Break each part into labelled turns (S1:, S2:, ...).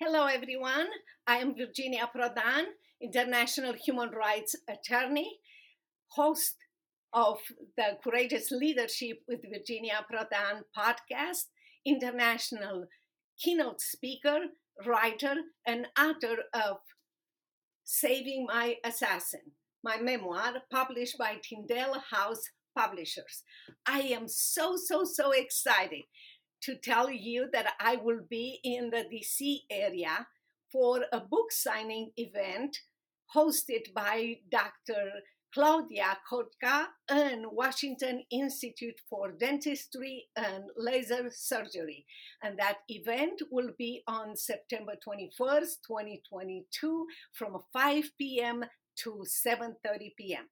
S1: Hello, everyone. I am Virginia Prodan, international human rights attorney, host of the Courageous Leadership with Virginia Prodan podcast, international keynote speaker, writer, and author of Saving My Assassin, my memoir published by Tyndale House Publishers. I am so, so, so excited to tell you that I will be in the DC area for a book signing event hosted by Dr. Claudia Cotca and Washington Institute for Dentistry and Laser Surgery. And that event will be on September 21st, 2022 from 5 p.m. to 7:30 p.m.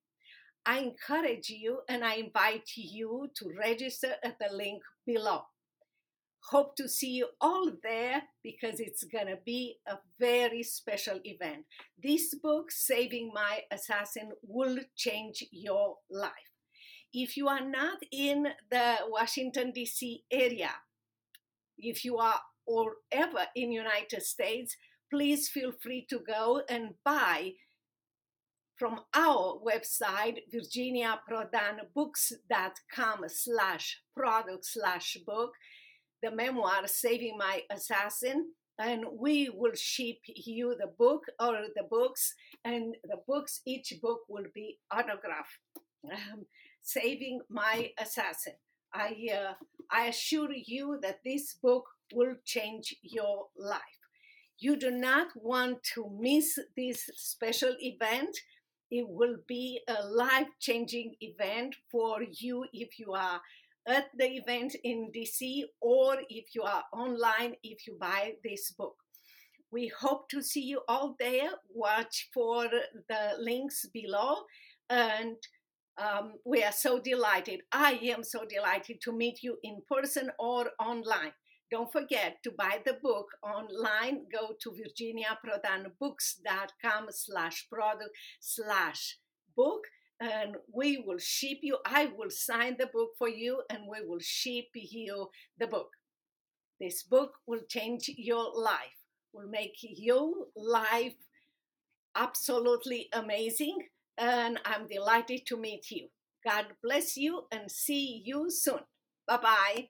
S1: I encourage you and I invite you to register at the link below. Hope to see you all there because it's going to be a very special event. This book, Saving My Assassin, will change your life. If you are not in the Washington, D.C. area, if you are or ever in United States, please feel free to go and buy from our website, virginiaprodanbooks.com slash product slash book the memoir Saving My Assassin, and we will ship you the book or the books, and the books, each book will be autographed. Um, Saving My Assassin. I, uh, I assure you that this book will change your life. You do not want to miss this special event. It will be a life changing event for you if you are at the event in DC or if you are online if you buy this book. We hope to see you all there. Watch for the links below. And um, we are so delighted. I am so delighted to meet you in person or online. Don't forget to buy the book online. Go to virginiaprodanbooks.com slash product slash book and we will ship you. I will sign the book for you and we will ship you the book. This book will change your life, will make your life absolutely amazing. And I'm delighted to meet you. God bless you and see you soon. Bye bye.